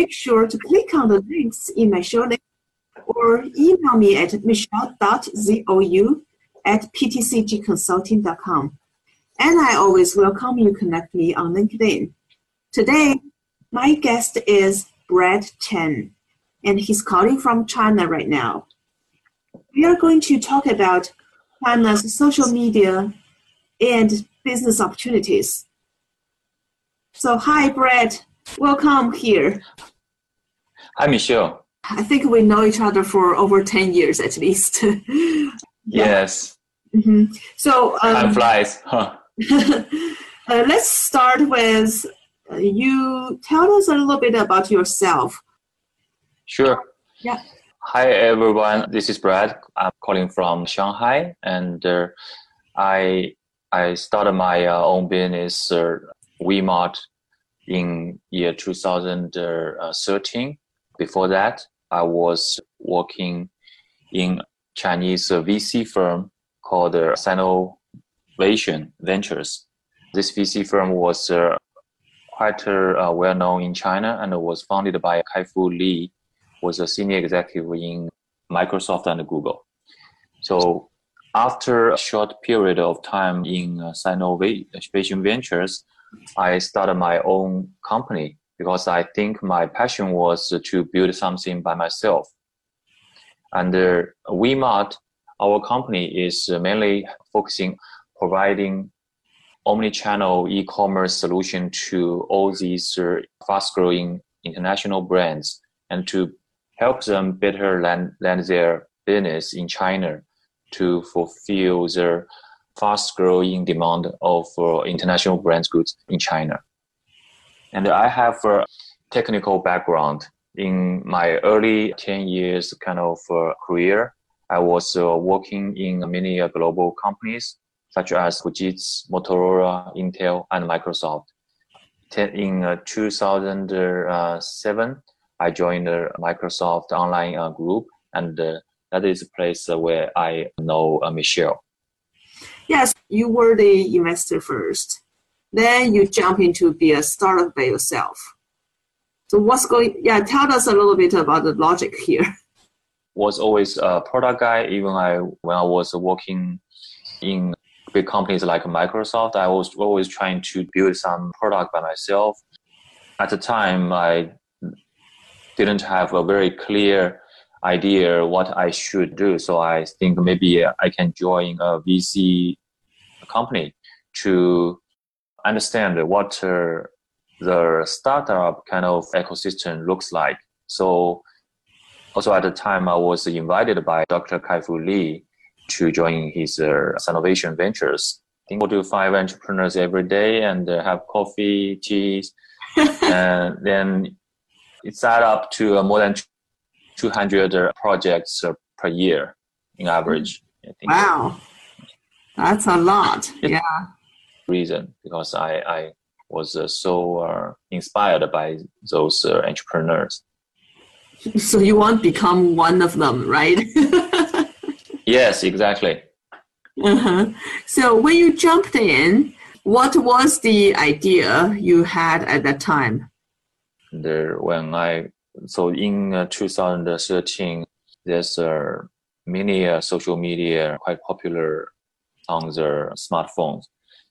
make sure to click on the links in my show notes or email me at michelle.zhou at ptcgconsulting.com. And I always welcome you connect me on LinkedIn. Today, my guest is Brad Chen, and he's calling from China right now. We are going to talk about China's social media and business opportunities. So, hi, Brad. Welcome here. Hi, Michelle. I think we know each other for over 10 years at least. yes. Mm-hmm. So, um, time flies. Huh. uh, let's start with uh, you tell us a little bit about yourself. Sure. Yeah. Hi, everyone. This is Brad. I'm calling from Shanghai, and uh, I I started my uh, own business, uh, WeMart, in year 2013. Before that, I was working in Chinese VC firm called uh, Sinovation Ventures. This VC firm was uh, quite uh, well known in China and was founded by Kai-Fu Lee, was a senior executive in Microsoft and Google. So after a short period of time in Sinovation Ventures, I started my own company because I think my passion was to build something by myself. And uh, WeMart, our company is mainly focusing providing omni-channel e-commerce solution to all these uh, fast-growing international brands and to help them better land, land their business in China to fulfill their fast growing demand of uh, international brands goods in China. And I have a technical background. In my early 10 years kind of uh, career, I was uh, working in many uh, global companies such as Fujitsu, Motorola, Intel, and Microsoft. In uh, 2007, I joined the Microsoft online uh, group, and that is a place where I know Michelle yes, you were the investor first. Then you jump into be a startup by yourself. So what's going? Yeah, tell us a little bit about the logic here. Was always a product guy. Even I when I was working in big companies like Microsoft, I was always trying to build some product by myself. At the time, I didn't have a very clear idea what I should do. So I think maybe I can join a VC company to understand what uh, the startup kind of ecosystem looks like. So also at the time I was invited by Dr. Kai-Fu Lee to join his uh, Sinovation Ventures. I think we'll do five entrepreneurs every day and uh, have coffee, teas, and then it's add up to uh, more than 200 projects uh, per year in average. Wow, that's a lot. yeah. Reason because I I was uh, so uh, inspired by those uh, entrepreneurs. So you want to become one of them, right? yes, exactly. Uh-huh. So when you jumped in, what was the idea you had at that time? There, when I so in uh, 2013, there's uh, many uh, social media quite popular on the smartphones.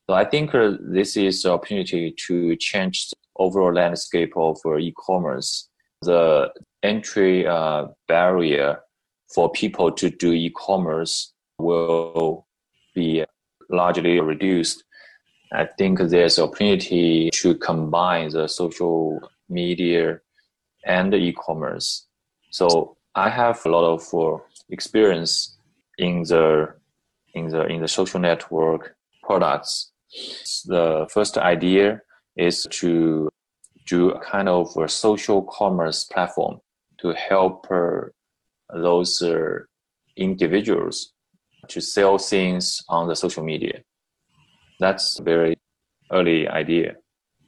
So I think uh, this is an opportunity to change the overall landscape of uh, e-commerce the entry uh, barrier for people to do e-commerce will be largely reduced. I think there's opportunity to combine the social media and the e-commerce. So I have a lot of uh, experience in the in the in the social network products. The first idea is to do a kind of a social commerce platform to help uh, those uh, individuals to sell things on the social media. That's a very early idea.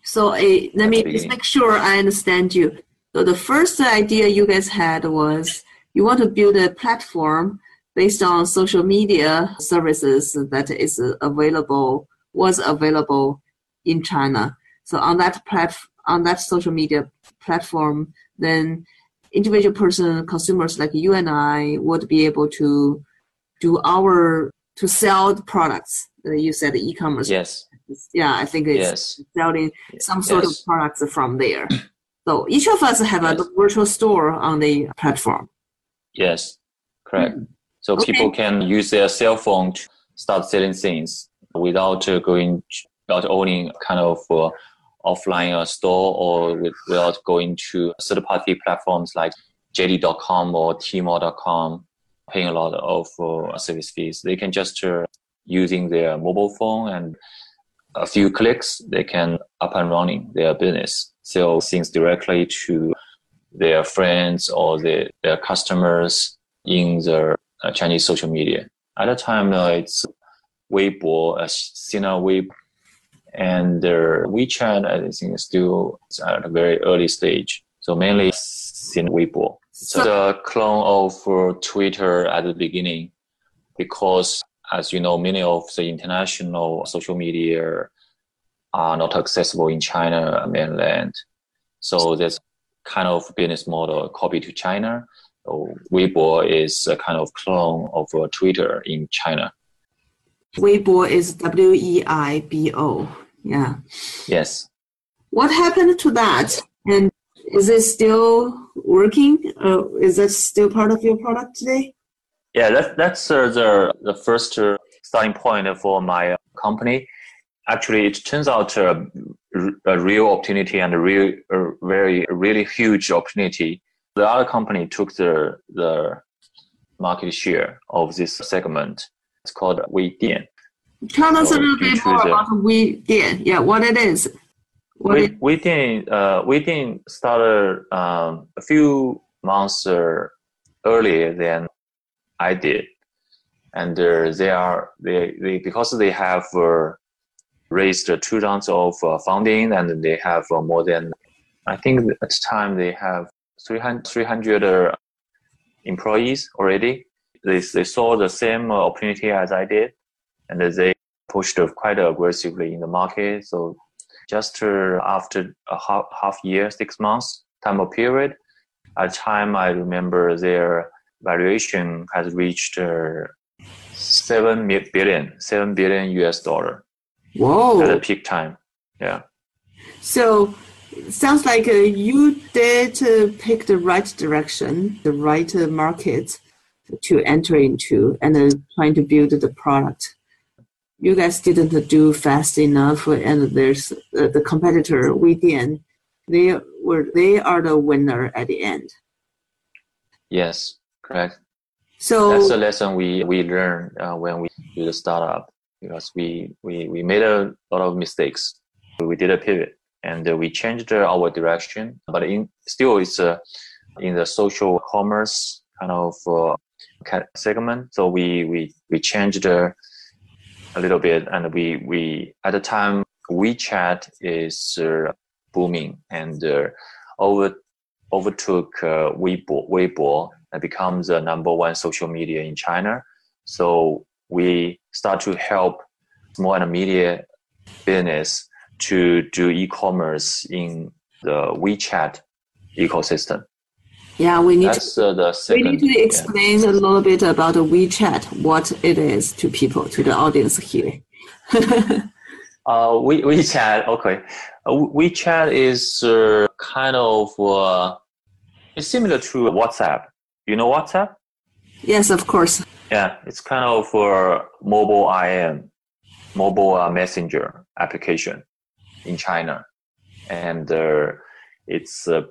So uh, let me just make sure I understand you. So the first idea you guys had was you want to build a platform based on social media services that is available was available in China. So on that plat- on that social media platform, then individual person consumers like you and I would be able to do our to sell the products. You said e-commerce. Yes. Yeah, I think it's yes. selling some sort yes. of products from there. So each of us have yes. a virtual store on the platform. Yes, correct. Mm-hmm. So okay. people can use their cell phone to start selling things without uh, going, without owning kind of uh, offline uh, store or with, without going to third party platforms like JD.com or Tmall.com, paying a lot of uh, service fees. They can just uh, using their mobile phone and a few clicks, they can up and running their business, sell things directly to their friends or their, their customers in the uh, Chinese social media. At the time, uh, it's Weibo, uh, Sina Weibo, and WeChat, I think, is still at a very early stage. So mainly Sina Weibo. It's so, a clone of uh, Twitter at the beginning because, as you know, many of the international social media are not accessible in China mainland. So there's kind of business model copy to China. So Weibo is a kind of clone of uh, Twitter in China. Weibo is W E I B O. Yeah. Yes. What happened to that? And is it still working? Uh, is that still part of your product today? Yeah, that, that's uh, the, the first uh, starting point for my company. Actually, it turns out uh, a real opportunity and a real, a very, really huge opportunity. The other company took the, the market share of this segment. It's called Weidian. Tell us so a little bit more about Weidian. Yeah, what it is. What we, it... Weidian, uh, Weidian started um, a few months uh, earlier than I did. And uh, they are, they, they, because they have uh, raised two rounds of uh, funding and they have uh, more than, I think at the time they have 300, 300 uh, employees already. They, they saw the same opportunity as I did and they pushed quite aggressively in the market. So just after a half, half year, six months time period, at time I remember their valuation has reached uh, seven billion, seven billion US dollar. Whoa! At the peak time, yeah. So sounds like uh, you did uh, pick the right direction, the right uh, market to enter into, and uh, trying to build the product. You guys didn't do fast enough, and there's uh, the competitor Weidian. They were they are the winner at the end. Yes, correct. So that's the lesson we we learned uh, when we do the startup because we, we, we made a lot of mistakes. We did a pivot and uh, we changed our direction, but in, still it's uh, in the social commerce kind of uh, segment. So we, we, we changed uh, a little bit and we, we, at the time, WeChat is uh, booming and uh, over, overtook Weibo, Weibo and becomes the number one social media in China. So we start to help small and medium business to do e-commerce in the WeChat ecosystem. Yeah, we need That's, to. Uh, the second, we need to explain yeah. a little bit about the WeChat, what it is to people, to the audience here. uh, we, WeChat, okay. Uh, WeChat is uh, kind of uh, It's similar to WhatsApp. You know WhatsApp? Yes, of course. Yeah, it's kind of for mobile IM, mobile uh, messenger application in China, and uh, it's uh,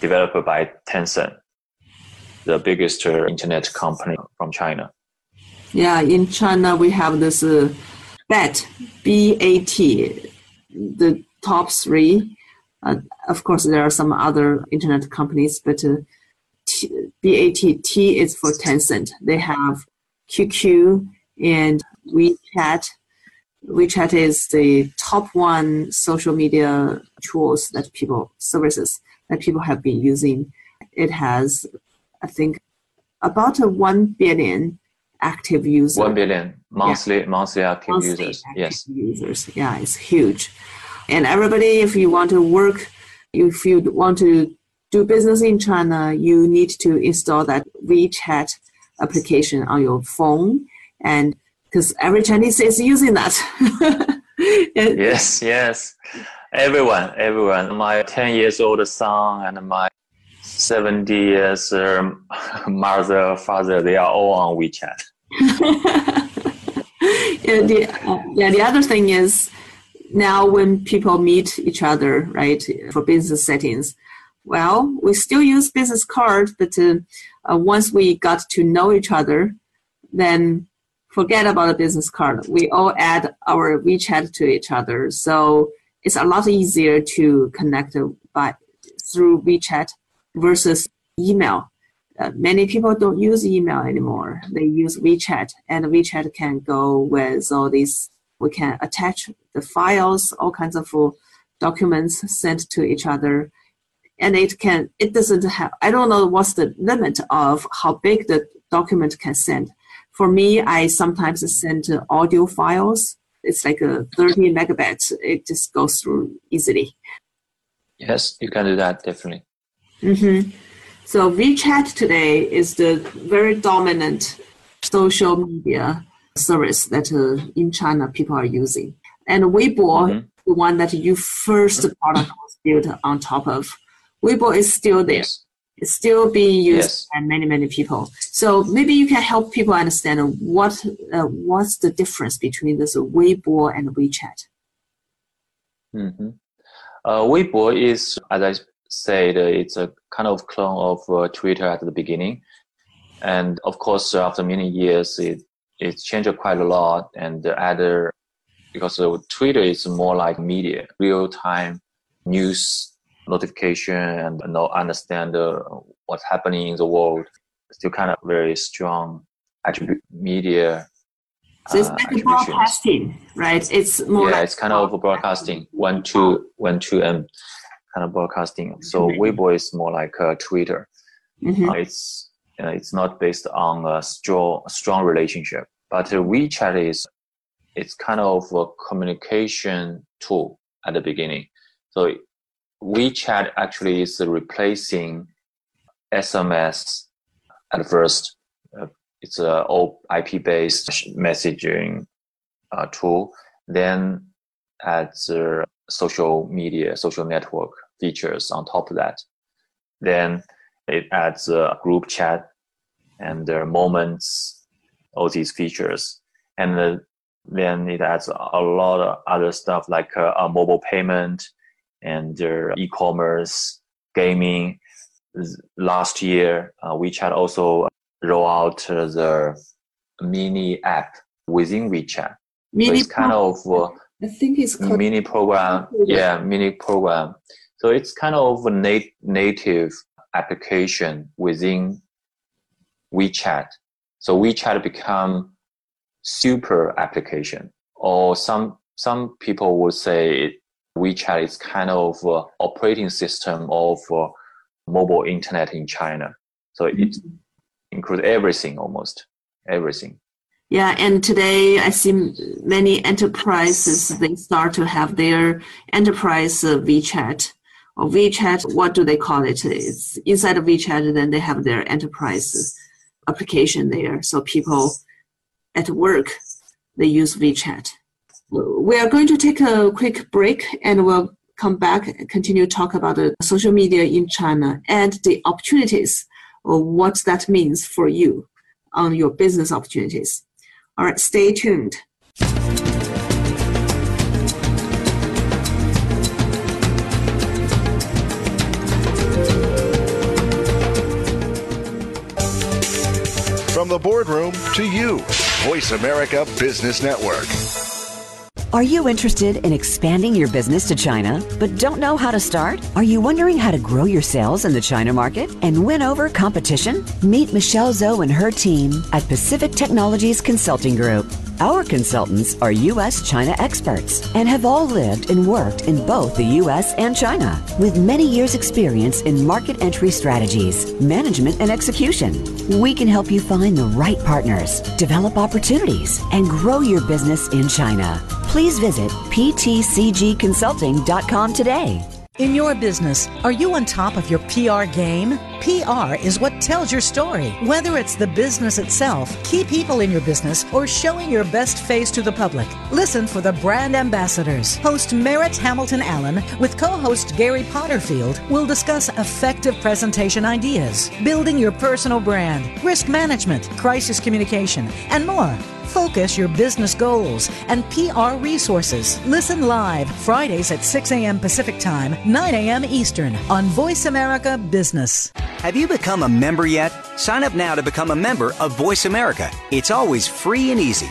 developed by Tencent, the biggest uh, internet company from China. Yeah, in China we have this uh, BAT, B-A-T, the top three. Uh, of course, there are some other internet companies, but T, BAT, T is for Tencent. They have QQ and WeChat. WeChat is the top one social media tools that people, services that people have been using. It has, I think, about a 1 billion active users. 1 billion monthly, yeah. monthly active monthly users. Active yes. Users. Yeah, it's huge. And everybody, if you want to work, if you want to do business in China, you need to install that WeChat application on your phone. And because every Chinese is using that. yes, yes. Everyone, everyone. My 10 years old son and my 70 years um, mother, father, they are all on WeChat. yeah, the, uh, yeah, the other thing is now when people meet each other, right, for business settings, well, we still use business card, but uh, uh, once we got to know each other, then forget about the business card. We all add our WeChat to each other, so it's a lot easier to connect by through WeChat versus email. Uh, many people don't use email anymore. They use WeChat, and WeChat can go with all these. We can attach the files, all kinds of documents sent to each other and it can it doesn't have i don't know what's the limit of how big the document can send. For me i sometimes send audio files. It's like a 30 megabytes. It just goes through easily. Yes you can do that definitely. Mm-hmm. so wechat today is the very dominant social media service that uh, in china people are using. And weibo mm-hmm. the one that you first product was built on top of Weibo is still there. Yes. It's still being used yes. by many, many people. So maybe you can help people understand what uh, what's the difference between this Weibo and WeChat. Mm-hmm. Uh, Weibo is, as I said, uh, it's a kind of clone of uh, Twitter at the beginning, and of course, after many years, it it changed quite a lot. And the other, because Twitter is more like media, real time news notification and know, understand uh, what's happening in the world. Still kind of very strong attribute media. So it's uh, broadcasting, right? It's more. Yeah, like it's kind of broadcasting one two one two and kind of broadcasting. So mm-hmm. Weibo is more like a Twitter. Mm-hmm. Uh, it's uh, it's not based on a strong strong relationship, but WeChat is it's kind of a communication tool at the beginning. So WeChat actually is replacing SMS at first. Uh, it's a IP-based messaging uh, tool. Then adds uh, social media, social network features on top of that. Then it adds a group chat and there are moments, all these features. And uh, then it adds a lot of other stuff like a mobile payment, and their e-commerce, gaming. Last year, uh, WeChat also roll out uh, the mini app within WeChat. Mini so it's kind of uh, I think it's called mini program. Yeah, mini program. So it's kind of a nat- native application within WeChat. So WeChat become super application, or some some people would say WeChat is kind of uh, operating system of uh, mobile internet in China. So it mm-hmm. includes everything, almost everything. Yeah, and today I see many enterprises they start to have their enterprise uh, WeChat or WeChat. What do they call it? It's inside of WeChat, then they have their enterprise application there. So people at work they use WeChat we are going to take a quick break and we'll come back and continue to talk about the social media in China and the opportunities or what that means for you on your business opportunities. All right, stay tuned. From the boardroom to you, Voice America Business Network. Are you interested in expanding your business to China but don't know how to start? Are you wondering how to grow your sales in the China market and win over competition? Meet Michelle Zhou and her team at Pacific Technologies Consulting Group. Our consultants are U.S. China experts and have all lived and worked in both the U.S. and China with many years' experience in market entry strategies, management, and execution. We can help you find the right partners, develop opportunities, and grow your business in China. Please visit ptcgconsulting.com today. In your business, are you on top of your PR game? PR is what tells your story. Whether it's the business itself, key people in your business, or showing your best face to the public. Listen for the brand ambassadors. Host Merritt Hamilton Allen with co-host Gary Potterfield will discuss effective presentation ideas, building your personal brand, risk management, crisis communication, and more. Focus your business goals and PR resources. Listen live Fridays at 6 a.m. Pacific Time, 9 a.m. Eastern on Voice America Business. Have you become a member yet? Sign up now to become a member of Voice America. It's always free and easy.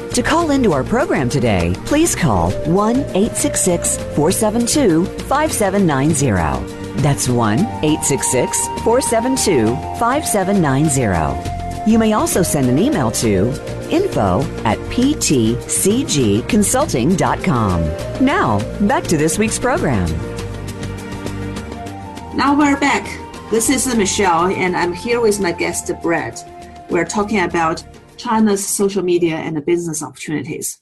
To call into our program today, please call 1 866 472 5790. That's 1 866 472 5790. You may also send an email to info at ptcgconsulting.com. Now, back to this week's program. Now we're back. This is Michelle, and I'm here with my guest, Brad. We're talking about China's social media and the business opportunities.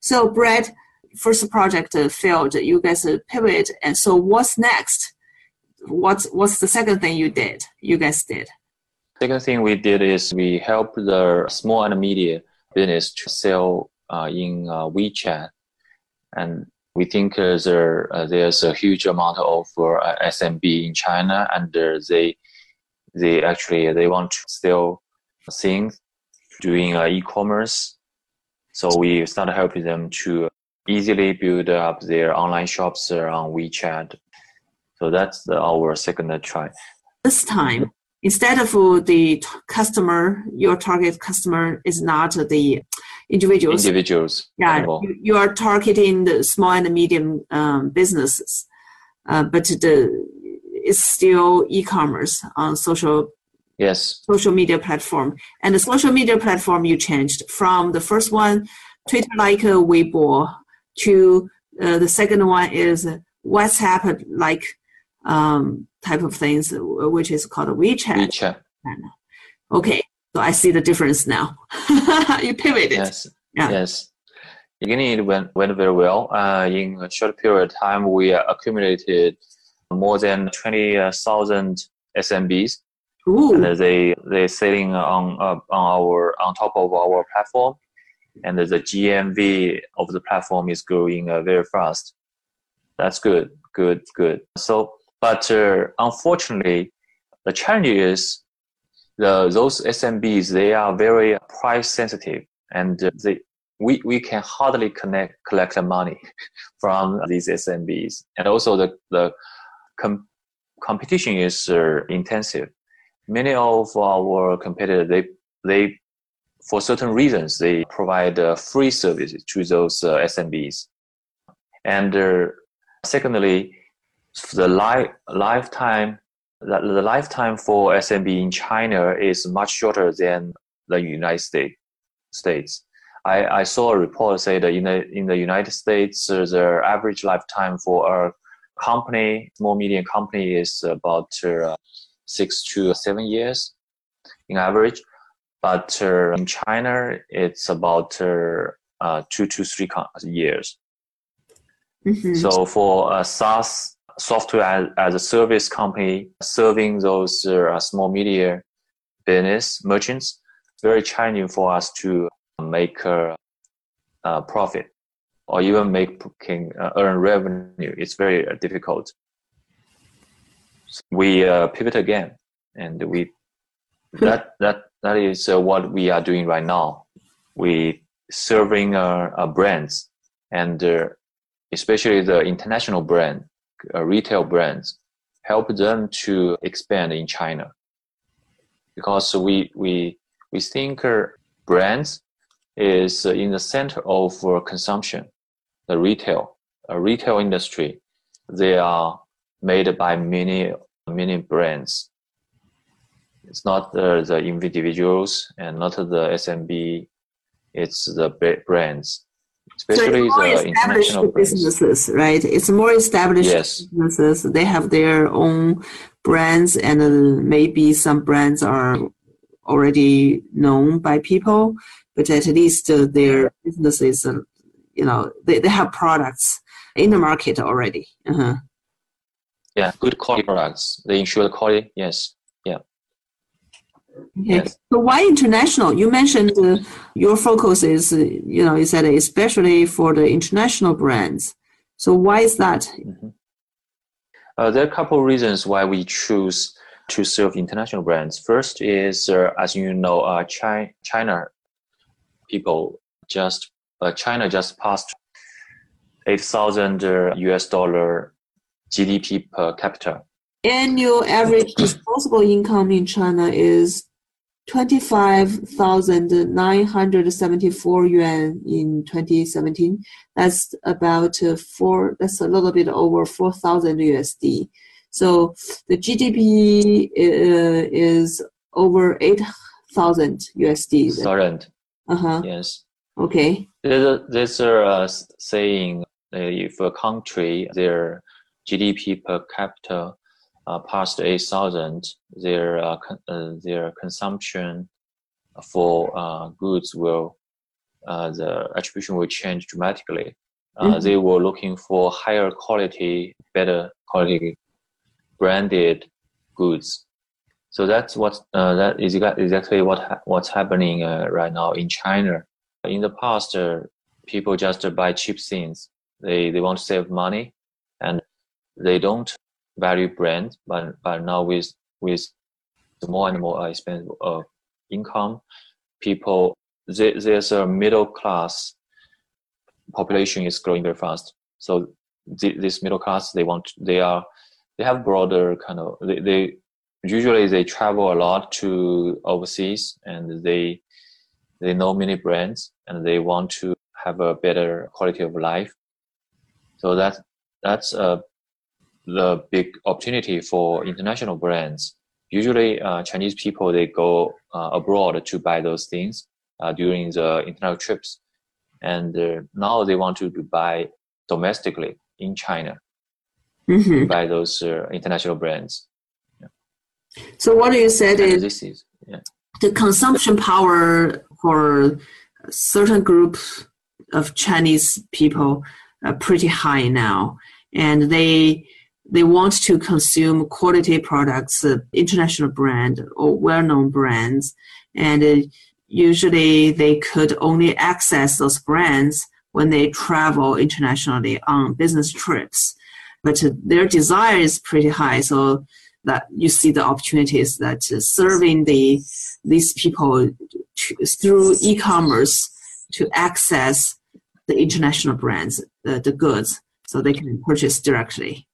So, Brad, first project failed. You guys pivot, and so what's next? What's what's the second thing you did? You guys did. Second thing we did is we helped the small and medium business to sell uh, in uh, WeChat, and we think uh, there uh, there's a huge amount of uh, SMB in China, and uh, they they actually they want to sell things doing uh, e-commerce. So we started helping them to easily build up their online shops on WeChat. So that's the, our second try. This time, instead of the customer, your target customer is not the individuals. Individuals. Yeah, you, you, are targeting the small and medium um, businesses, uh, but the it's still e-commerce on social Yes. Social media platform. And the social media platform you changed from the first one, Twitter like Weibo, to uh, the second one is WhatsApp like um, type of things, which is called WeChat. WeChat. Okay, so I see the difference now. you pivoted. Yes. Yeah. Yes. Beginning it went, went very well. Uh, in a short period of time, we accumulated more than 20,000 SMBs Ooh. and they they sitting on uh, on our on top of our platform, and the GMV of the platform is growing uh, very fast. That's good, good, good. So, but uh, unfortunately, the challenge is the those SMBs they are very price sensitive, and they we, we can hardly connect collect the money from these SMBs, and also the the com- competition is uh, intensive. Many of our competitors they they for certain reasons they provide uh, free services to those uh, SMBs, and uh, secondly, the li- lifetime the, the lifetime for SMB in China is much shorter than the United States. States. I, I saw a report say that in the in the United States, uh, the average lifetime for a company, small medium company, is about uh, six to seven years in average. But uh, in China, it's about uh, uh, two to three years. Mm-hmm. So for a SaaS software as, as, a service company serving those uh, small media business merchants, very challenging for us to make a, a profit or even make can uh, earn revenue. It's very difficult. We uh, pivot again, and we hmm. that that that is uh, what we are doing right now. We serving uh, uh brands and uh, especially the international brand, uh, retail brands, help them to expand in China because we we we think brands is in the center of consumption, the retail, retail industry. They are made by many, many brands. It's not the, the individuals and not the SMB. It's the brands, especially so the international businesses, right? It's more established yes. businesses. They have their own brands, and uh, maybe some brands are already known by people but at least uh, their businesses, uh, you know, they, they have products in the market already. Uh-huh. Yeah, good quality products. They ensure the quality. Yes. Yeah. Okay. Yes. So why international? You mentioned uh, your focus is, uh, you know, you said especially for the international brands. So why is that? Mm-hmm. Uh, there are a couple of reasons why we choose to serve international brands. First is, uh, as you know, uh, China, China people just uh, China just passed 8,000 US dollar GDP per capita. Annual average disposable income in China is 25,974 yuan in 2017. That's about uh, four, that's a little bit over 4,000 USD. So the GDP uh, is over 8,000 USD. Thousand. Uh-huh. Yes. Okay. There's a, there's a uh, saying uh, if a country their GDP per capita uh, past eight thousand, their uh, con- uh, their consumption for uh, goods will the attribution will change dramatically. Mm-hmm. They were looking for higher quality, better quality, branded goods so that's what uh, that is exactly what ha- what's happening uh, right now in China. In the past, uh, people just buy cheap things. They they want to save money, and they don't value brand. But but now with with more and more expensive uh, income, people there, there's a middle class population is growing very fast. So th- this middle class they want they are they have broader kind of they, they usually they travel a lot to overseas and they they know many brands and they want to have a better quality of life. So that's that's uh, the big opportunity for international brands. Usually, uh, Chinese people they go uh, abroad to buy those things uh, during the international trips, and uh, now they want to buy domestically in China, mm-hmm. buy those uh, international brands. So what you said is, this is yeah. the consumption power for certain groups of Chinese people are pretty high now, and they they want to consume quality products, uh, international brand or well-known brands, and uh, usually they could only access those brands when they travel internationally on business trips. But uh, their desire is pretty high, so that you see the opportunities that serving the these people to, through e-commerce to access the international brands, the, the goods, so they can purchase directly.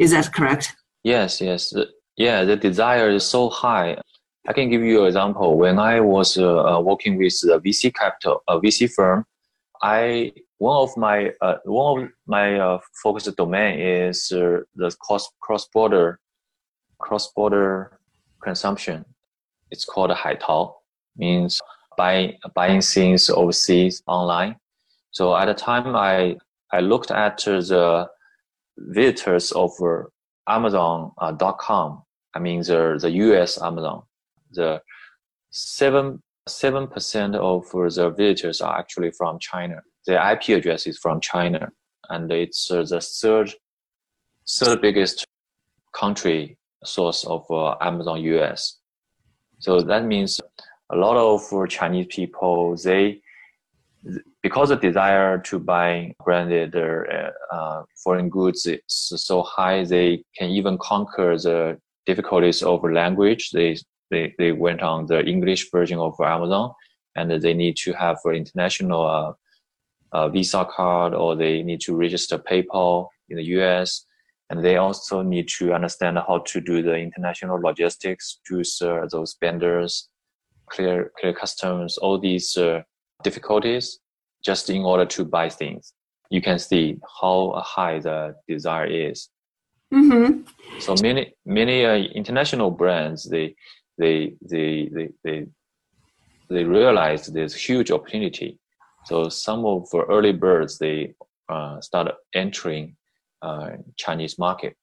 Is that correct? Yes, yes. Yeah, the desire is so high. I can give you an example. When I was uh, uh working with the VC capital, a VC firm, I one of my uh, one of my uh, focus domain is uh, the cross cross border cross border consumption. It's called Haitao, means buying buying things overseas online. So at the time, I I looked at the visitors of Amazon.com. I mean the the U.S. Amazon. The seven seven percent of the visitors are actually from China. The IP address is from China, and it's uh, the third third biggest country source of uh, Amazon US. So that means a lot of Chinese people they because the desire to buy branded uh, uh, foreign goods is so high, they can even conquer the difficulties of language. They, they, they went on the English version of Amazon and they need to have an international uh, uh, Visa card or they need to register PayPal in the US. And they also need to understand how to do the international logistics to serve those vendors, clear, clear customs, all these uh, difficulties just in order to buy things. You can see how high the desire is. Mm-hmm. So many many uh, international brands they they they they they they realize there's huge opportunity. So some of the early birds they uh, started entering uh, Chinese market.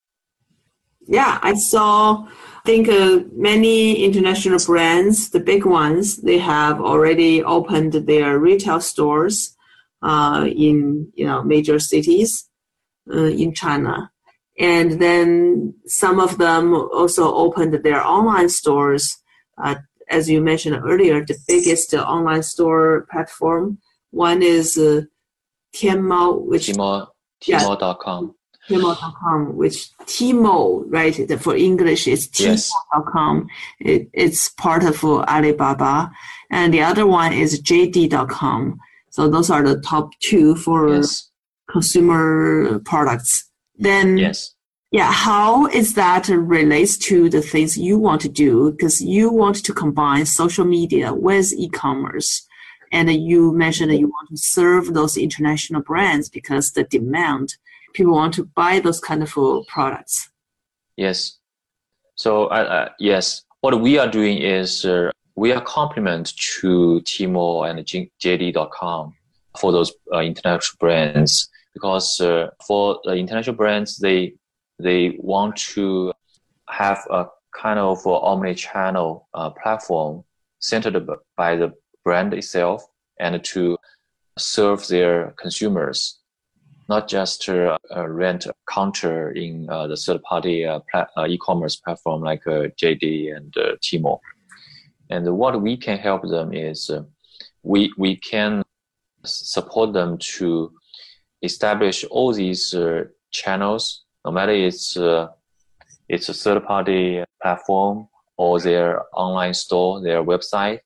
Yeah, I saw. I think uh, many international brands, the big ones, they have already opened their retail stores uh, in you know major cities uh, in China, and then some of them also opened their online stores. Uh, as you mentioned earlier, the biggest online store platform one is uh, Tianmao, which Tmall, Tmall.com. Tmall.com, which Tmall, right? For English, it's Tmall.com. Yes. It, it's part of Alibaba, and the other one is JD.com. So those are the top two for yes. consumer products. Then yes. Yeah, how is that relates to the things you want to do? Because you want to combine social media with e-commerce and you mentioned that you want to serve those international brands because the demand people want to buy those kind of products. Yes. So uh, yes. What we are doing is uh, we are complement to Tmall and JD.com for those uh, international brands because uh, for the international brands they they want to have a kind of omni-channel uh, platform centered by the brand itself and to serve their consumers, not just uh, rent a counter in uh, the third party uh, pla- uh, e-commerce platform like uh, JD and uh, Tmall. And what we can help them is we, we can support them to establish all these channels, no matter it's, it's a third party platform or their online store, their website,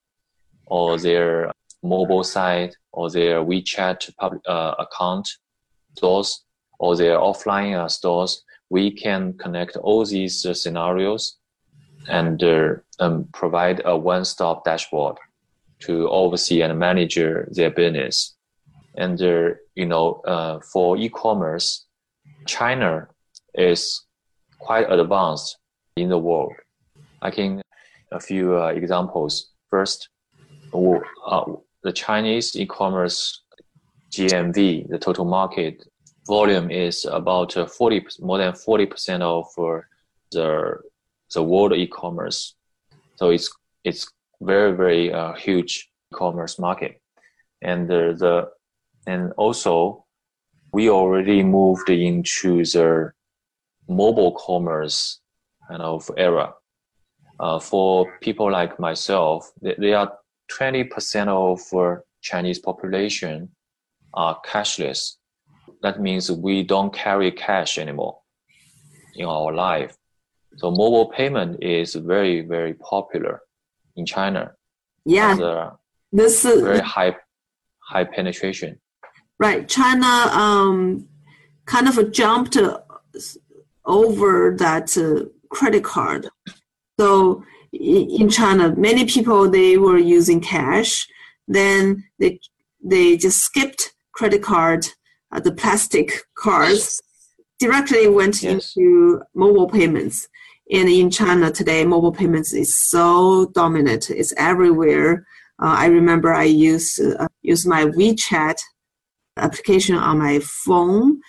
or their mobile site or their WeChat public, account stores or their offline uh, stores, we can connect all these uh, scenarios and uh, um, provide a one-stop dashboard to oversee and manage their business. And uh, you know, uh, for e-commerce, China is quite advanced in the world. I can a few examples. First, uh, the Chinese e-commerce GMV, the total market volume is about 40, more than 40% of the, the world e-commerce. So it's, it's very, very uh, huge e-commerce market. And the, the, and also we already moved into the mobile commerce kind of era. Uh, for people like myself, they, they are 20% of uh, Chinese population are cashless. That means we don't carry cash anymore in our life. So mobile payment is very, very popular in China. Yeah. This very high, high penetration. Right. China um, kind of jumped over that uh, credit card. So in China, many people they were using cash. Then they they just skipped credit card, uh, the plastic cards, directly went Yes. into mobile payments. And in China today, mobile payments is so dominant. It's everywhere. Uh, I remember I used uh, use my WeChat application on my phone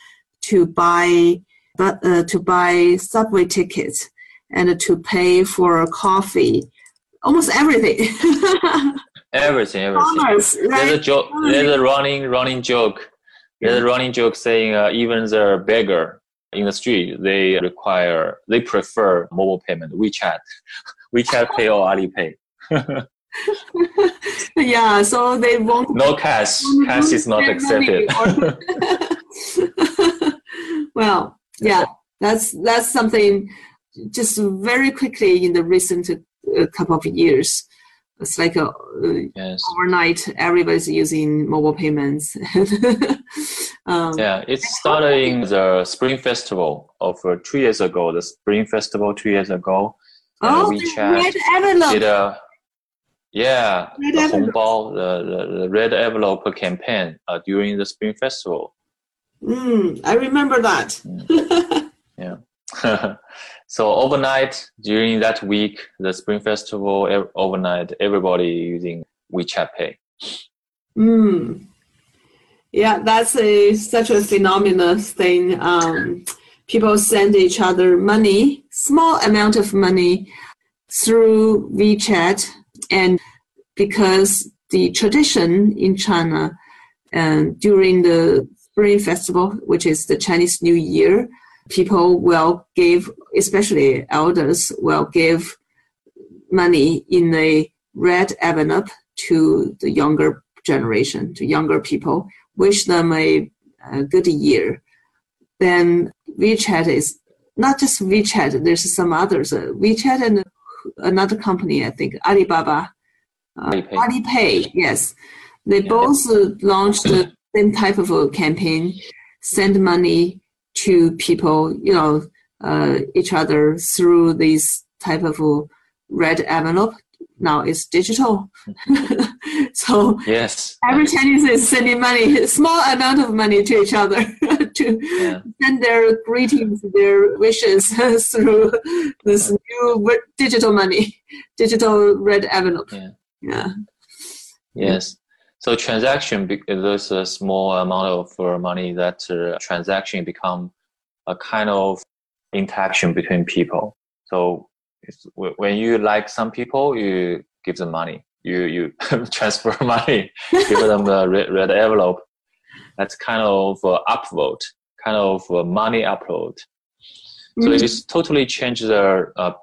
to buy but uh, to buy subway tickets and to pay for coffee, almost everything. Everything, everything. Commerce, There's a joke. There's a running, running joke. There's a running joke saying uh, even the beggar in the street they require, they prefer mobile payment, WeChat, WeChat Pay or Alipay. yeah, so they won't. No cash. Cash is not accepted. well, yeah, that's that's something. Just very quickly in the recent uh, couple of years, it's like a, uh, yes. overnight everybody's using mobile payments. um, Yeah, it started in the Spring Festival of uh, two years ago. The Spring Festival two years ago. Oh, WeChat red did a yeah Red the envelope. Hongbao, the, the, the red envelope campaign uh, during the Spring Festival. Mm, I remember that. so overnight during that week, the Spring Festival overnight, everybody using WeChat Pay. Mm. Yeah, that's a such a phenomenal thing. Um, people send each other money, small amount of money, through WeChat, and because the tradition in China, and during the Spring Festival, which is the Chinese New Year, people will give, especially elders, will give money in a red envelope to the younger generation, to younger people, wish them a, a good year. Then WeChat is not just WeChat, there's some others. Uh, WeChat and another company, I think, Alibaba, uh, Alipay. Alipay, yes. They Yeah. both uh, launched the same type of a campaign, send money to people, you know, uh, each other through this type of red envelope. Now it's digital. so Yes. every Chinese is sending money, small amount of money to each other to Yeah. send their greetings, their wishes through this new digital money, digital red envelope. Yeah. Yeah. Yes. So transaction, there's a small amount of uh, money that uh, transaction become a kind of interaction between people. So it's, when you like some people, you give them money. You you transfer money, give them the red, red envelope. That's kind of uh, upvote, kind of uh, money upload. So Mhm. it is totally changed their uh,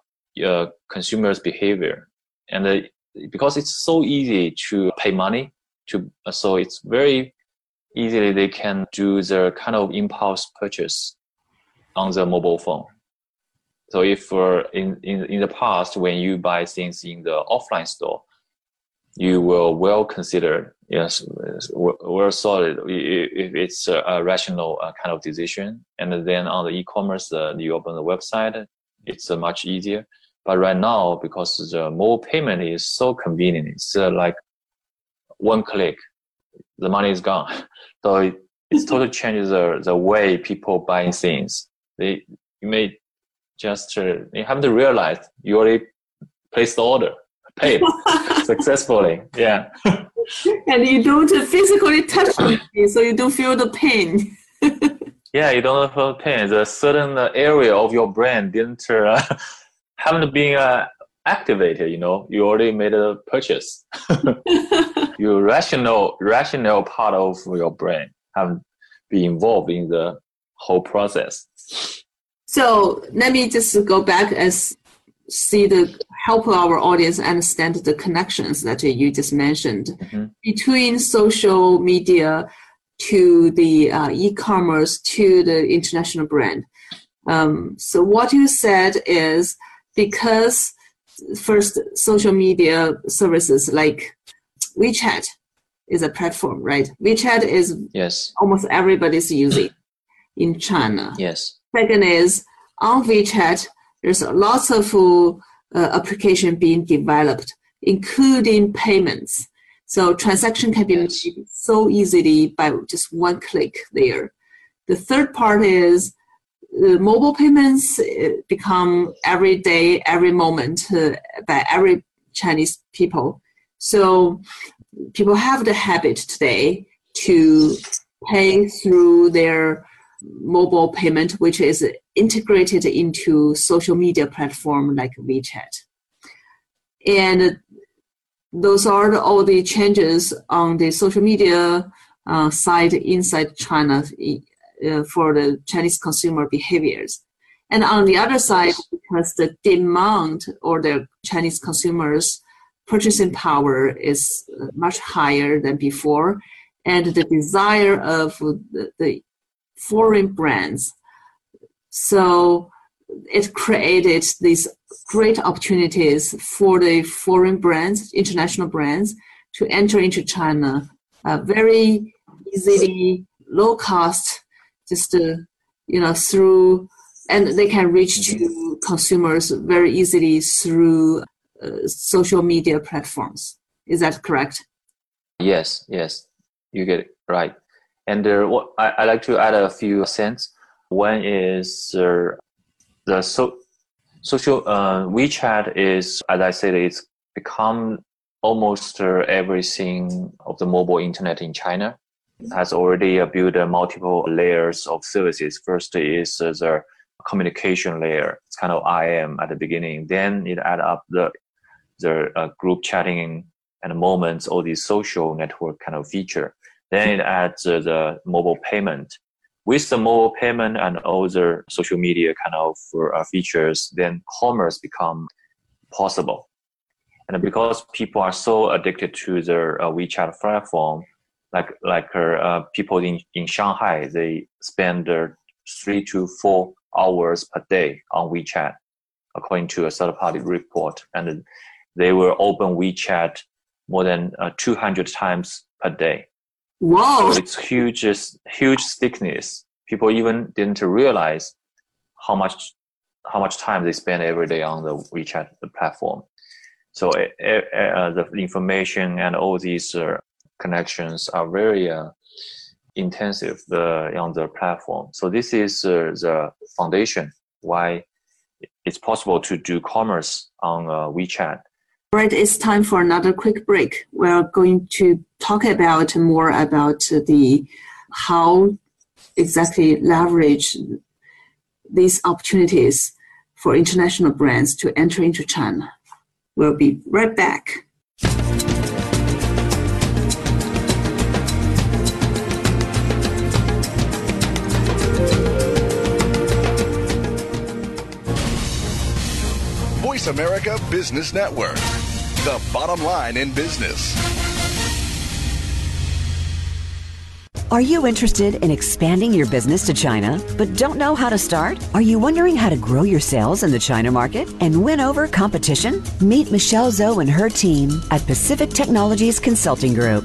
uh, consumers' behavior, and uh, because it's so easy to pay money, to so it's very easily they can do their kind of impulse purchase on the mobile phone. So if uh, in, in in the past when you buy things in the offline store, you will well consider yes well solid if it's a, a rational uh, kind of decision. And then on the e-commerce uh, you open the website it's uh, much easier. But right now because the mobile payment is so convenient it's uh, like one click the money is gone so it, it's totally changes the, the way people buying things they you may just uh, you haven't realized you already placed the order paid successfully yeah and you don't physically touch it, so you don't feel the pain. Yeah, you don't feel pain. The certain area of your brain didn't uh, haven't been uh, activated. You know, you already made a purchase. your rational rational part of your brain haven't been involved in the whole process. So let me just go back and see the help our audience understand the connections that you just mentioned Mhm. between social media to the uh, e-commerce to the international brand. Um, so what you said is because first social media services like WeChat is a platform, right? WeChat is yes almost everybody's using in China. yes Second is on WeChat, there's lots of uh, application being developed, including payments. So transaction can be Yes. made so easily by just one click there. The third part is uh, mobile payments uh, become every day, every moment uh, by every Chinese people. So people have the habit today to pay through their mobile payment, which is integrated into social media platform like WeChat. And those are all the changes on the social media uh, side inside China uh, for the Chinese consumer behaviors. And on the other side, because the demand or the Chinese consumers' purchasing power is uh, much higher than before, and the desire of the, the foreign brands. So it created these great opportunities for the foreign brands, international brands, to enter into China uh, very easily, low cost, just uh, you know through, and they can reach to consumers very easily through uh, social media platforms. Is that correct? Yes, yes, you get it right. And uh, what I, I like to add a few cents. One is uh, the so, social uh, WeChat is, as I said, it's become almost uh, everything of the mobile internet in China. Has already built multiple layers of services. First is the communication layer. It's kind of IM at the beginning. Then it add up the the uh, group chatting and moments, all these social network kind of feature. Then it adds uh, the mobile payment. With the mobile payment and the social media kind of uh, features, then commerce become possible. And because people are so addicted to their uh, WeChat platform, like like uh, people in, in Shanghai, they spend uh, three to four hours per day on WeChat, according to a third-party report. And they will open WeChat more than uh, 200 times per day. Wow! So it's huge, huge thickness. People even didn't realize how much how much time they spend every day on the WeChat platform. So uh, uh, the information and all these uh, connections are very uh, intensive on the platform. So this is uh, the foundation why it's possible to do commerce on uh, WeChat. Right, it's time for another quick break. We're going to talk about more about the how exactly leverage these opportunities for international brands to enter into China. We'll be right back. Voice America Business Network, the bottom line in business. Are you interested in expanding your business to China, but don't know how to start? Are you wondering how to grow your sales in the China market and win over competition? Meet Michelle Zhou and her team at Pacific Technologies Consulting Group.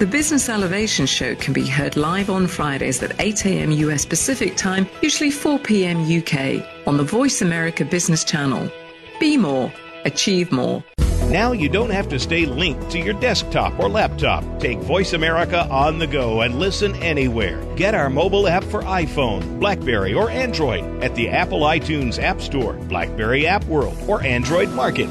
The Business Elevation Show can be heard live on Fridays at 8 a.m. US Pacific Time, usually 4 p.m. UK, on the Voice America Business Channel. Be more, achieve more. Now you don't have to stay linked to your desktop or laptop. Take Voice America on the go and listen anywhere. Get our mobile app for iPhone, Blackberry, or Android at the Apple iTunes App Store, Blackberry App World, or Android Market.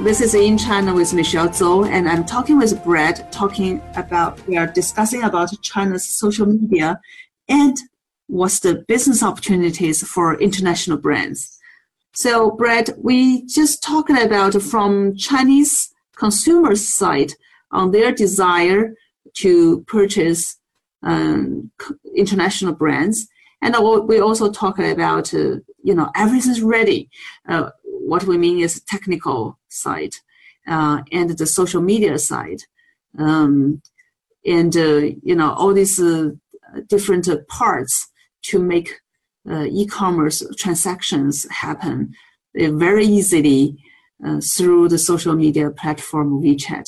This is In China with Michelle Zhou, and I'm talking with Brad, talking about, we are discussing about China's social media and what's the business opportunities for international brands. So, Brad, we just talking about from Chinese consumers' side on their desire to purchase um, international brands. And we also talk about, uh, you know, everything's ready. Uh, what we mean is technical side uh, and the social media side. Um, and, uh, you know, all these uh, different parts to make uh, e-commerce transactions happen very easily through the social media platform WeChat.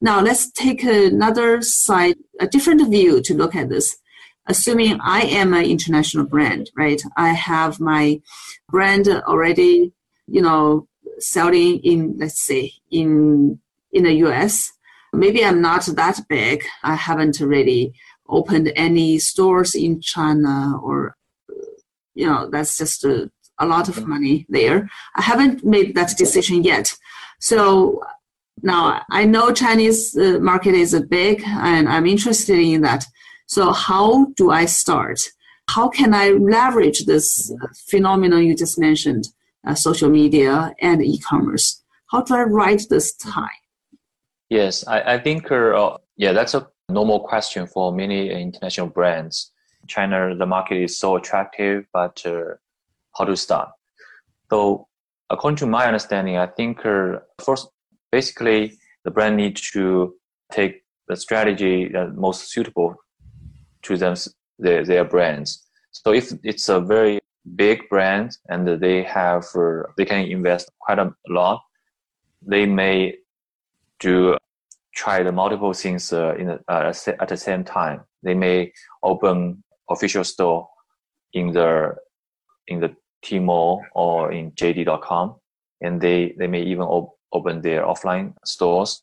Now let's take another side, a different view to look at this. Assuming I am an international brand, right? I have my brand already, you know, selling in, let's say, in in the US. Maybe I'm not that big. I haven't really opened any stores in China or, you know, that's just a, a lot of money there. I haven't made that decision yet. So now I know Chinese uh, market is big and I'm interested in that. So how do I start? How can I leverage this phenomenon you just mentioned, uh, social media and e-commerce? How do I write this time? Yes, I, I think uh, yeah, that's a normal question for many international brands. China, the market is so attractive, but uh, how to start? So, according to my understanding, I think uh, first basically the brand needs to take the strategy that most suitable to them their, their brands. So if it's a very big brands and they have uh, they can invest quite a lot, they may do try the multiple things uh, in uh, at the same time. They may open official store in the in the Tmall or in JD.com, and they they may even op- open their offline stores.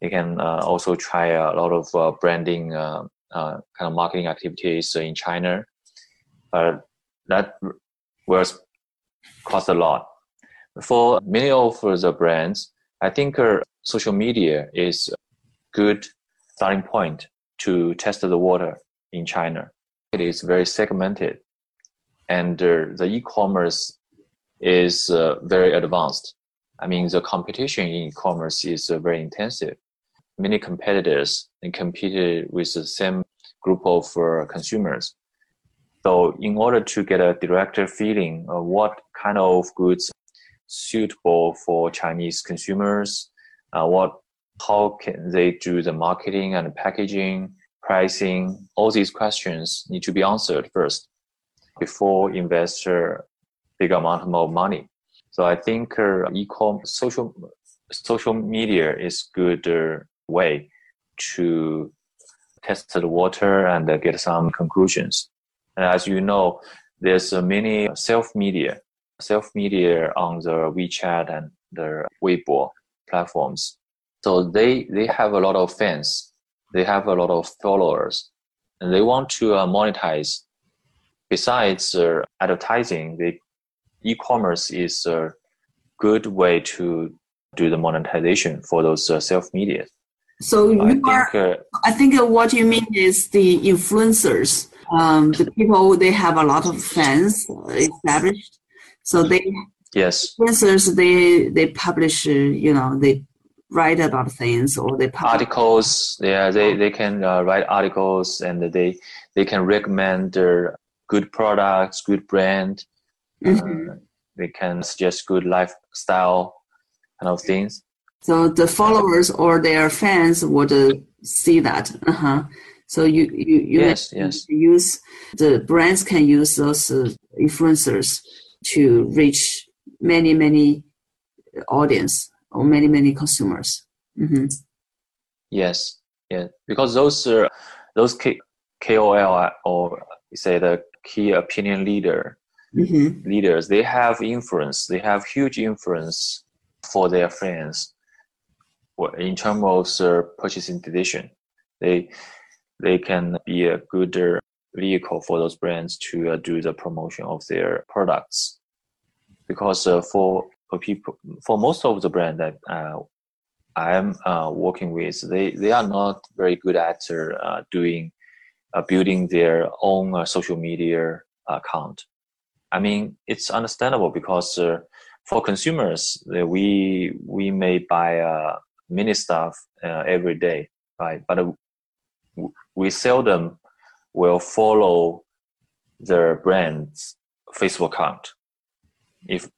They can uh, also try a lot of uh, branding uh, kind of marketing activities in China. But that will cost a lot. For many of the brands, I think uh, social media is a good starting point to test the water in China. It is very segmented, and uh, the e-commerce is uh, very advanced. I mean, the competition in e-commerce is very intensive. Many competitors and competed with the same group of consumers. So, in order to get a director feeling of what kind of goods suitable for Chinese consumers, uh, what how can they do the marketing and packaging, pricing, all these questions need to be answered first before investor big amount of money. So I think uh, e-com social social media is good uh, way to test the water and uh, get some conclusions. And as you know, there's uh, many self media, self media on the WeChat and the Weibo platforms. So they they have a lot of fans, they have a lot of followers, and they want to uh, monetize. Besides uh, advertising, the e-commerce is a good way to do the monetization for those self media. So you I think, are, uh, I think what you mean is the influencers, um, the people they have a lot of fans established, so they yes influencers they they publish uh, you know they write about things or they publish. articles. Yeah, they they can uh, write articles and they they can recommend their good products, good brand. Mhm. Uh, they can suggest good lifestyle kind of things. So the followers or their fans would uh, see that. Uh-huh. So you you, you Yes, yes. use the brands can use those uh, influencers to reach many many audience or many many consumers. hmm Yes, yeah, because those uh, those K- KOL or you say the key opinion leader hmm leaders, they have influence. They have huge influence for their fans. In terms of uh, purchasing decision, they they can be a good vehicle for those brands to uh, do the promotion of their products. Because uh, for for people, for most of the brand that uh, I'm working with, they they are not very good at doing building their own social media account. I mean, it's understandable because for consumers, we we may buy uh, mini stuff uh, every day, right? But uh, we seldom will follow the brand's Facebook account. If,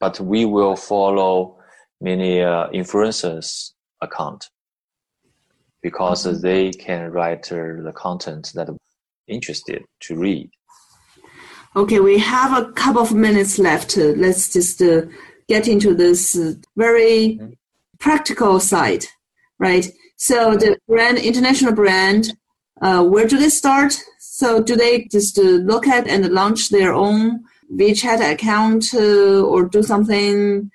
but we will follow many uh, influencers account because uh, they can write uh, the content that interested to read. Okay, we have a couple of minutes left. Uh, let's just uh, get into this uh, very Mhm. Practical side, right? So the brand, international brand, uh, where do they start? So do they just uh, look at and launch their own WeChat account uh, or do something?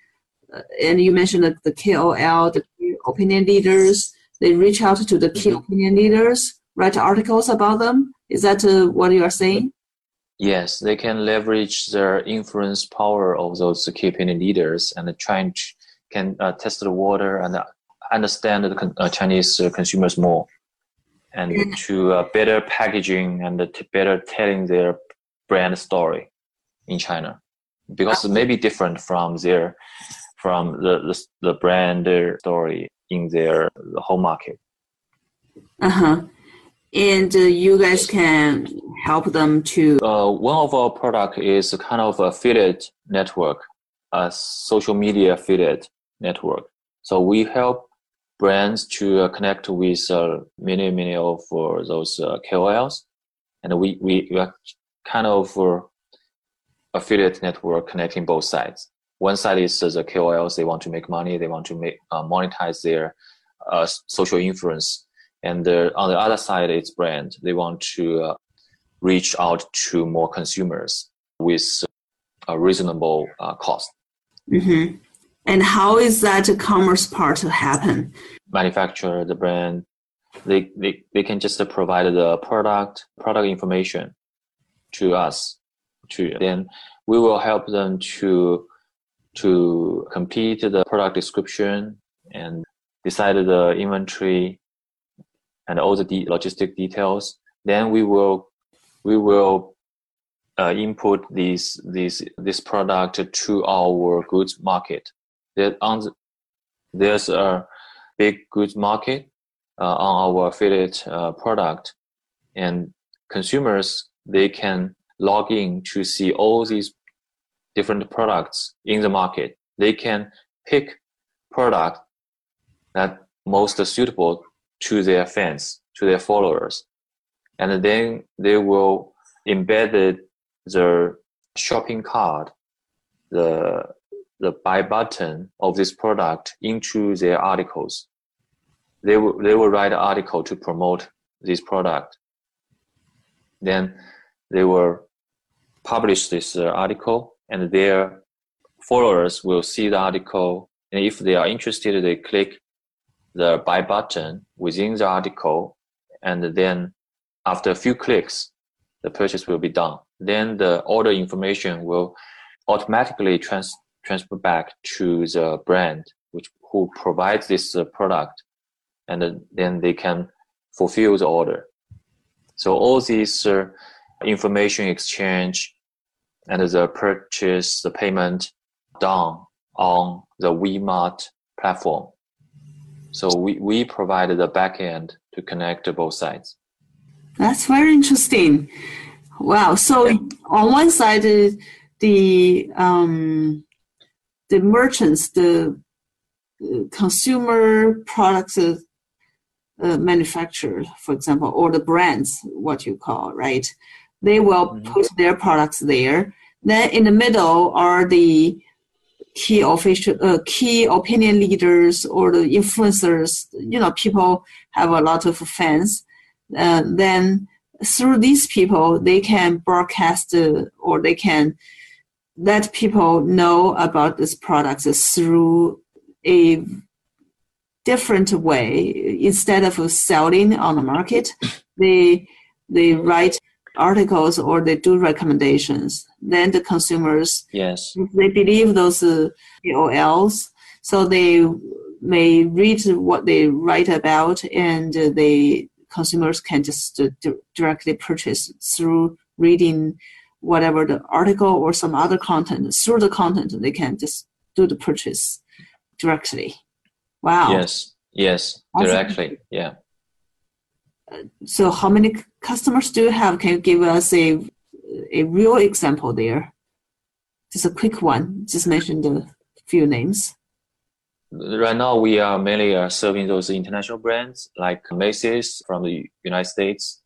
Uh, and you mentioned that the KOL, the opinion leaders, they reach out to the key Mhm. opinion leaders, write articles about them. Is that uh, what you are saying? Yes, they can leverage their influence power of those key opinion leaders and trying to can uh, test the water and uh, understand the con- uh, Chinese uh, consumers more, and Mm. to uh, better packaging and to better telling their brand story in China, because it may be different from their from the the, the brand uh, story in their home market. Uh-huh. And uh, you guys can help them to uh, one of our product is a kind of affiliate network, a social media affiliate network. So we help brands to uh, connect with uh, many, many of uh, those KOLs, and we we, we are kind of affiliate network connecting both sides. One side is the KOLs; they want to make money, they want to make monetize their social influence, and on the other side, it's brand. They want to reach out to more consumers with a reasonable uh, cost. Mhm. And how is that commerce part to happen? Manufacturer, the brand, they, they, they can just provide the product, product information to us. To then we will help them to to complete the product description and decide the inventory and all the de- logistic details. Then we will we will uh, input this this this product to our goods market. There on the, there's a big goods market uh, on our affiliate uh, product, and consumers they can log in to see all these different products in the market. They can pick product that most suitable to their fans, to their followers, and then they will embed the shopping cart, the the buy button of this product into their articles. They will they will write an article to promote this product. Then they will publish this uh, article, and their followers will see the article. And if they are interested, they click the buy button within the article, and then after a few clicks, the purchase will be done. Then the order information will automatically trans- transfer back to the brand which who provides this uh, product, and then- they can fulfill the order. So all these uh, information exchange and the purchase, the payment done on the WeMart platform. So we, we provided the backend to connect both sides. That's very interesting. Wow. So yeah. on one side, the um, the merchants, the consumer products uh, manufacturer, for example, or the brands, what you call, right? They will mm-hmm. put their products there. Then in the middle are the key official, uh, key opinion leaders or the influencers. You know, people have a lot of fans. Uh, then through these people, they can broadcast uh, or they can let people know about these products through a different way. Instead of selling on the market, they they write articles or they do recommendations. Then the consumers, yes, they believe those uh, so they may read what they write about, and uh, they consumers can just uh, directly purchase through reading whatever the article or some other content. Through the content, they can just do the purchase directly. Wow. Yes. Yes. Directly. Yeah. So, how many customers do you have? Can you give us a a real example there? Just a quick one. Just mention the few names. Right now, we are mainly uh, serving those international brands like Macy's from the United States,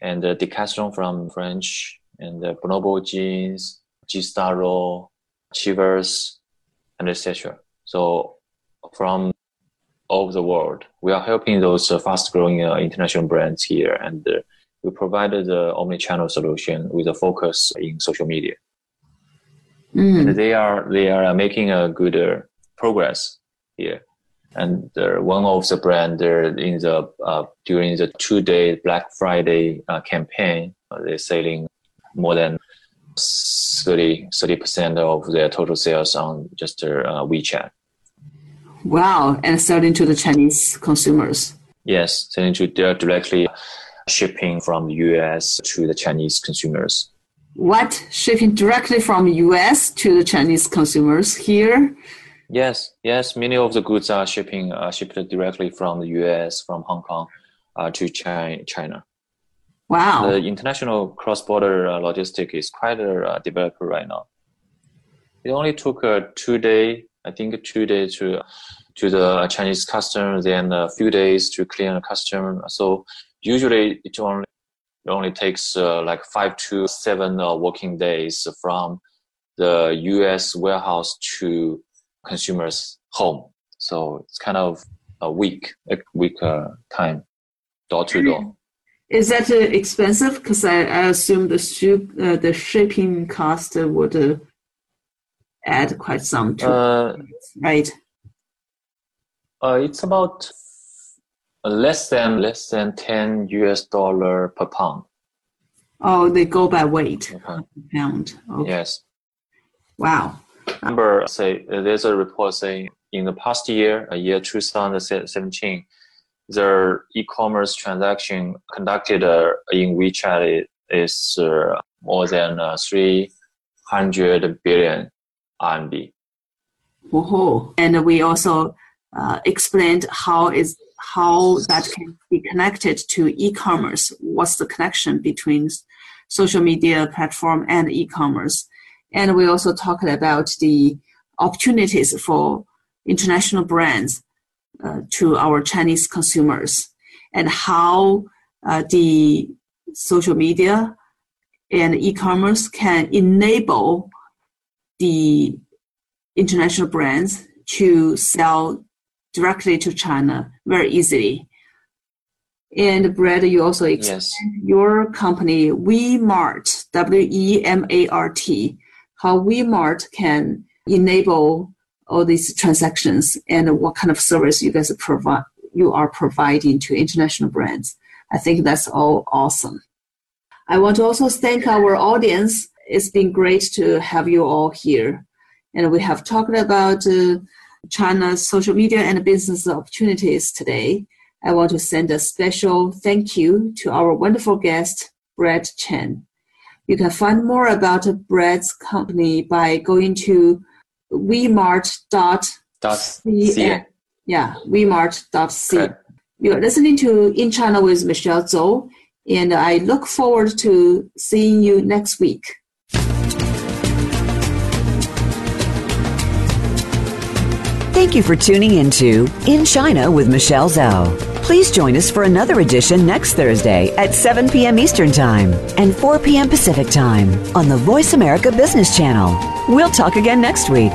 and uh, Decathlon from French, and uh, Bonobo Jeans, G-Star Raw, Chivas, and etc. So, from all over the world, we are helping those uh, fast-growing uh, international brands here, and uh, we provided the omni-channel solution with a focus in social media. Mm. And they are they are making a good progress here. And uh, one of the brand in the uh, during the two day Black Friday uh, campaign, uh, they're selling more than 30 percent of their total sales on just uh, WeChat. Wow! And selling to the Chinese consumers. Yes, selling to directly shipping from the US to the Chinese consumers. What shipping directly from US to the Chinese consumers here? Yes, yes. Many of the goods are shipping uh, shipped directly from the U.S. from Hong Kong uh, to China. Wow. The international cross-border uh, logistic is quite uh, developed right now. It only took uh, two day, I think, two days to to the Chinese customs, then a few days to clear the custom. So usually it only it only takes uh, like five to seven uh, working days from the U.S. warehouse to consumers home. So it's kind of a week, a week uh, time, door to door. Is that uh, expensive? Because I, I, assume the ship, uh, the shipping cost would uh, add quite some to uh, it, right? Uh, it's about less than less than ten US dollar per pound. Oh, they go by weight pound. Okay. Yes. Wow number say there's a report saying in the past year, a year 2017, the e-commerce transaction conducted uh, in WeChat is uh, more than uh, 300 billion RMB. Whoa. And we also uh, explained how is how that can be connected to e-commerce. What's the connection between social media platform and e-commerce? And we also talked about the opportunities for international brands uh, to our Chinese consumers and how uh, the social media and e-commerce can enable the international brands to sell directly to China very easily. And Brad, you also explained yes. your company, WeMart, W E M A R T, how WeMart can enable all these transactions and what kind of service you guys provide you are providing to international brands. I think that's all awesome. I want to also thank our audience. It's been great to have you all here. And we have talked about uh, China's social media and business opportunities today. I want to send a special thank you to our wonderful guest, Brad Chen. You can find more about Brad's company by going to wemart.cn. Yeah, vmart.c. You're listening to In China with Michelle Zhou, and I look forward to seeing you next week. Thank you for tuning into In China with Michelle Zhou. Please join us for another edition next Thursday at 7 p.m. Eastern Time and 4 p.m. Pacific Time on the Voice America Business Channel. We'll talk again next week.